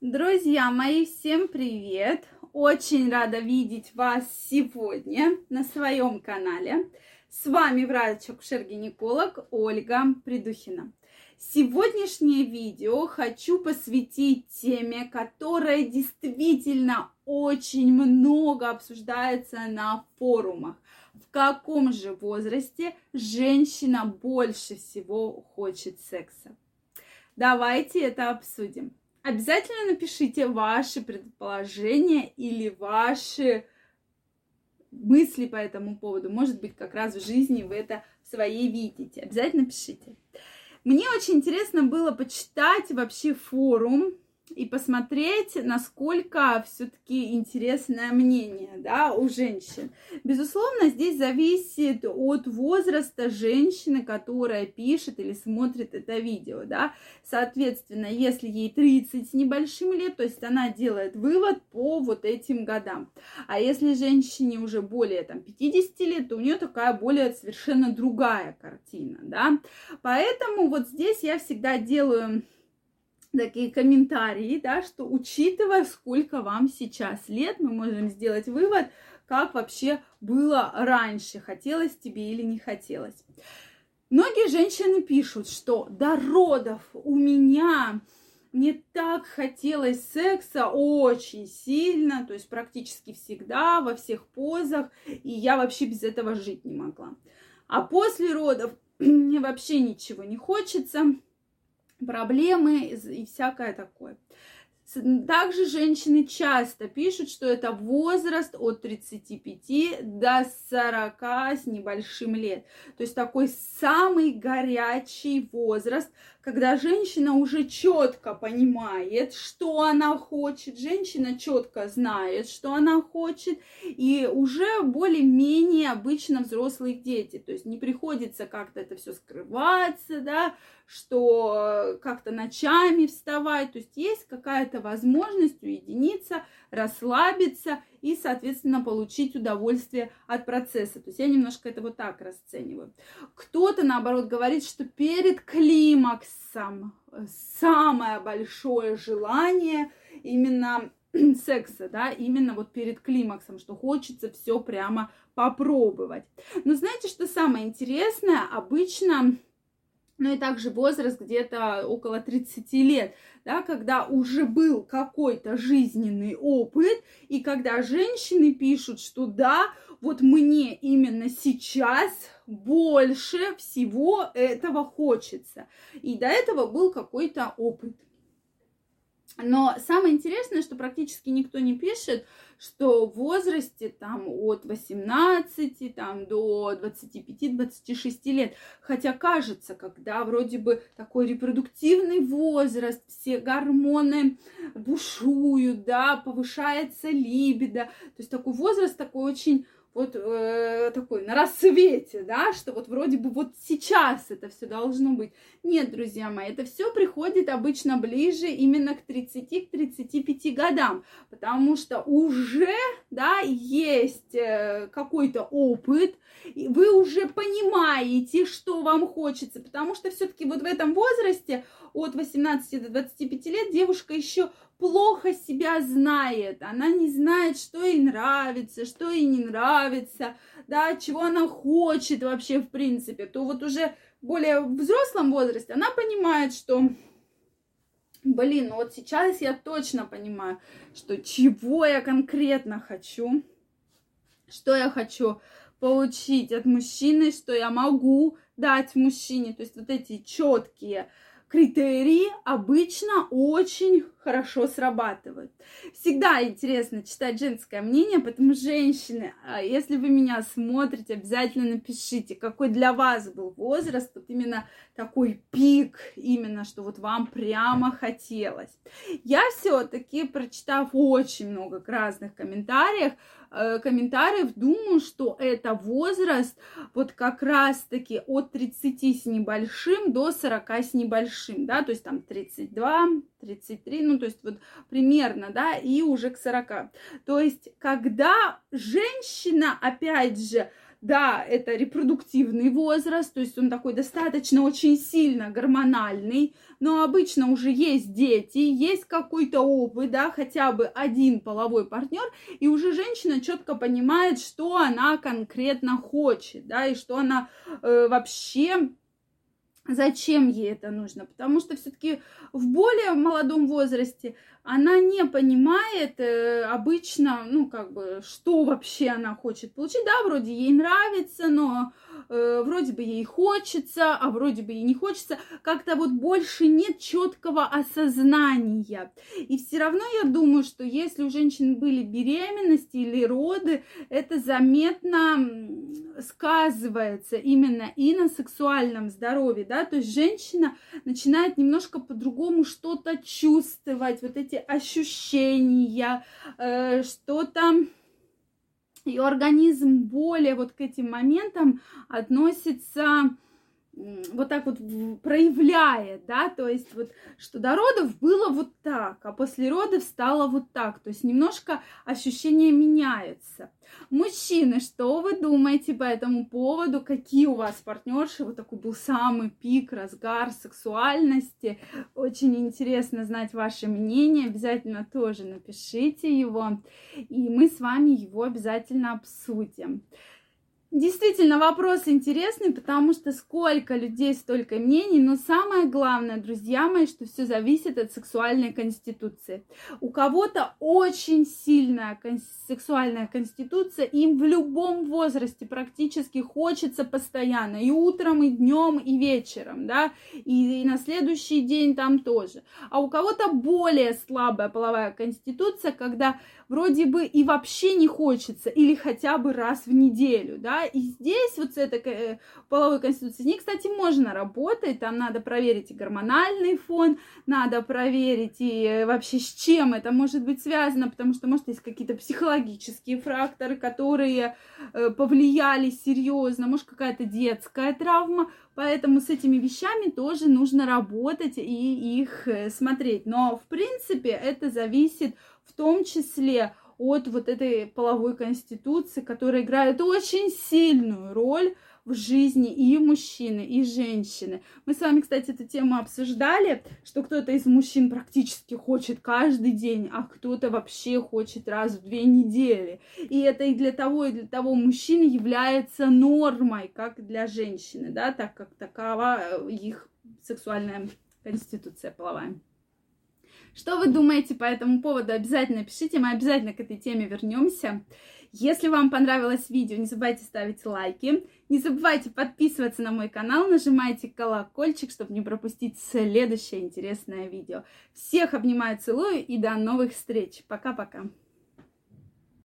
Друзья мои, всем привет! Очень рада видеть вас сегодня на своем канале. С вами врач-акушер-гинеколог Ольга Придухина. Сегодняшнее видео хочу посвятить теме, которая действительно очень много обсуждается на форумах. В каком же возрасте женщина больше всего хочет секса? Давайте это обсудим. Обязательно напишите ваши предположения или ваши мысли по этому поводу. Может быть, как раз в жизни вы это своей видите. Обязательно пишите. Мне очень интересно было почитать вообще форум и посмотреть, насколько все-таки интересное мнение да, у женщин. Безусловно, здесь зависит от возраста женщины, которая пишет или смотрит это видео. Да. Соответственно, если ей 30 с небольшим лет, то есть она делает вывод по вот этим годам. А если женщине уже более там, 50 лет, то у нее такая более совершенно другая картина. Да. Поэтому вот здесь я всегда делаю такие комментарии, да, что учитывая, сколько вам сейчас лет, мы можем сделать вывод, как вообще было раньше, хотелось тебе или не хотелось. Многие женщины пишут, что до родов у меня мне так хотелось секса очень сильно, то есть практически всегда, во всех позах, и я вообще без этого жить не могла. А после родов мне вообще ничего не хочется, проблемы и всякое такое. Также женщины часто пишут, что это возраст от 35 до 40 с небольшим лет. То есть такой самый горячий возраст, когда женщина уже четко понимает, что она хочет, женщина четко знает, что она хочет, и уже более-менее обычно взрослые дети, то есть не приходится как-то это все скрываться, да, что как-то ночами вставать, то есть есть какая-то возможность уединиться, расслабиться и, соответственно, получить удовольствие от процесса. То есть я немножко это вот так расцениваю. Кто-то, наоборот, говорит, что перед климаксом самое большое желание именно секса, да, именно вот перед климаксом, что хочется все прямо попробовать. Но знаете, что самое интересное? Обычно ну и также возраст где-то около 30 лет, да, когда уже был какой-то жизненный опыт, и когда женщины пишут, что да, вот мне именно сейчас больше всего этого хочется. И до этого был какой-то опыт. Но самое интересное, практически никто не пишет, что в возрасте там от 18 там, до 25-26 лет. Хотя кажется, когда вроде бы такой репродуктивный возраст, все гормоны бушуют, да, повышается либидо. То есть такой возраст такой очень вот э, такой на рассвете, да, что вот вроде бы вот сейчас это все должно быть. Нет, друзья мои, это все приходит обычно ближе именно к 30-35 годам, потому что уже, да, есть э, какой-то опыт, и вы уже понимаете, что вам хочется, потому что все-таки вот в этом возрасте от 18 до 25 лет девушка еще плохо себя знает, она не знает, что ей нравится, что ей не нравится, да, чего она хочет вообще в принципе, то вот уже более взрослом возрасте она понимает, что блин, ну вот сейчас я точно понимаю, что чего я конкретно хочу, что я хочу получить от мужчины, что я могу дать мужчине, то есть вот эти четкие критерии обычно очень хорошо срабатывают. Всегда интересно читать женское мнение, поэтому, женщины, а, если вы меня смотрите, обязательно напишите, какой для вас был возраст, вот именно такой пик, именно, что вот вам прямо хотелось. Я все-таки, прочитав очень много разных комментариев, Э, комментариев, думаю, что это возраст вот как раз-таки от 30 с небольшим до 40 с небольшим, да, то есть там 32, 33, ну, то есть вот примерно, да, и уже к 40. То есть, когда женщина, опять же, да, это репродуктивный возраст, то есть он такой достаточно очень сильно гормональный, но обычно уже есть дети, есть какой-то опыт, да, хотя бы один половой партнер, и уже женщина четко понимает, что она конкретно хочет, да, и что она э, вообще Зачем ей это нужно? Потому что все-таки в более молодом возрасте она не понимает э, обычно, ну, как бы, что вообще она хочет получить. Да, вроде ей нравится, но э, вроде бы ей хочется, а вроде бы ей не хочется. Как-то вот больше нет четкого осознания. И все равно я думаю, что если у женщин были беременности или роды, это заметно сказывается именно и на сексуальном здоровье, да, то есть женщина начинает немножко по-другому что-то чувствовать, вот эти ощущения, э, что-то ее организм более вот к этим моментам относится вот так вот проявляет, да, то есть вот, что до родов было вот так, а после родов стало вот так, то есть немножко ощущения меняются. Мужчины, что вы думаете по этому поводу? Какие у вас партнерши? Вот такой был самый пик, разгар сексуальности. Очень интересно знать ваше мнение. Обязательно тоже напишите его, и мы с вами его обязательно обсудим. Действительно, вопрос интересный, потому что сколько людей, столько мнений, но самое главное, друзья мои, что все зависит от сексуальной конституции. У кого-то очень сильная кон- сексуальная конституция, им в любом возрасте практически хочется постоянно, и утром, и днем, и вечером, да, и, и на следующий день там тоже. А у кого-то более слабая половая конституция, когда вроде бы и вообще не хочется, или хотя бы раз в неделю, да, и здесь вот с этой э, половой конституцией, с ней, кстати, можно работать, там надо проверить и гормональный фон, надо проверить и э, вообще с чем это может быть связано, потому что, может, есть какие-то психологические факторы, которые э, повлияли серьезно, может, какая-то детская травма, Поэтому с этими вещами тоже нужно работать и их смотреть. Но, в принципе, это зависит в том числе от вот этой половой конституции, которая играет очень сильную роль в жизни и мужчины, и женщины. Мы с вами, кстати, эту тему обсуждали, что кто-то из мужчин практически хочет каждый день, а кто-то вообще хочет раз в две недели. И это и для того, и для того мужчины является нормой, как для женщины, да, так как такова их сексуальная конституция половая. Что вы думаете по этому поводу? Обязательно пишите, мы обязательно к этой теме вернемся. Если вам понравилось видео, не забывайте ставить лайки, не забывайте подписываться на мой канал, нажимайте колокольчик, чтобы не пропустить следующее интересное видео. Всех обнимаю, целую и до новых встреч. Пока-пока.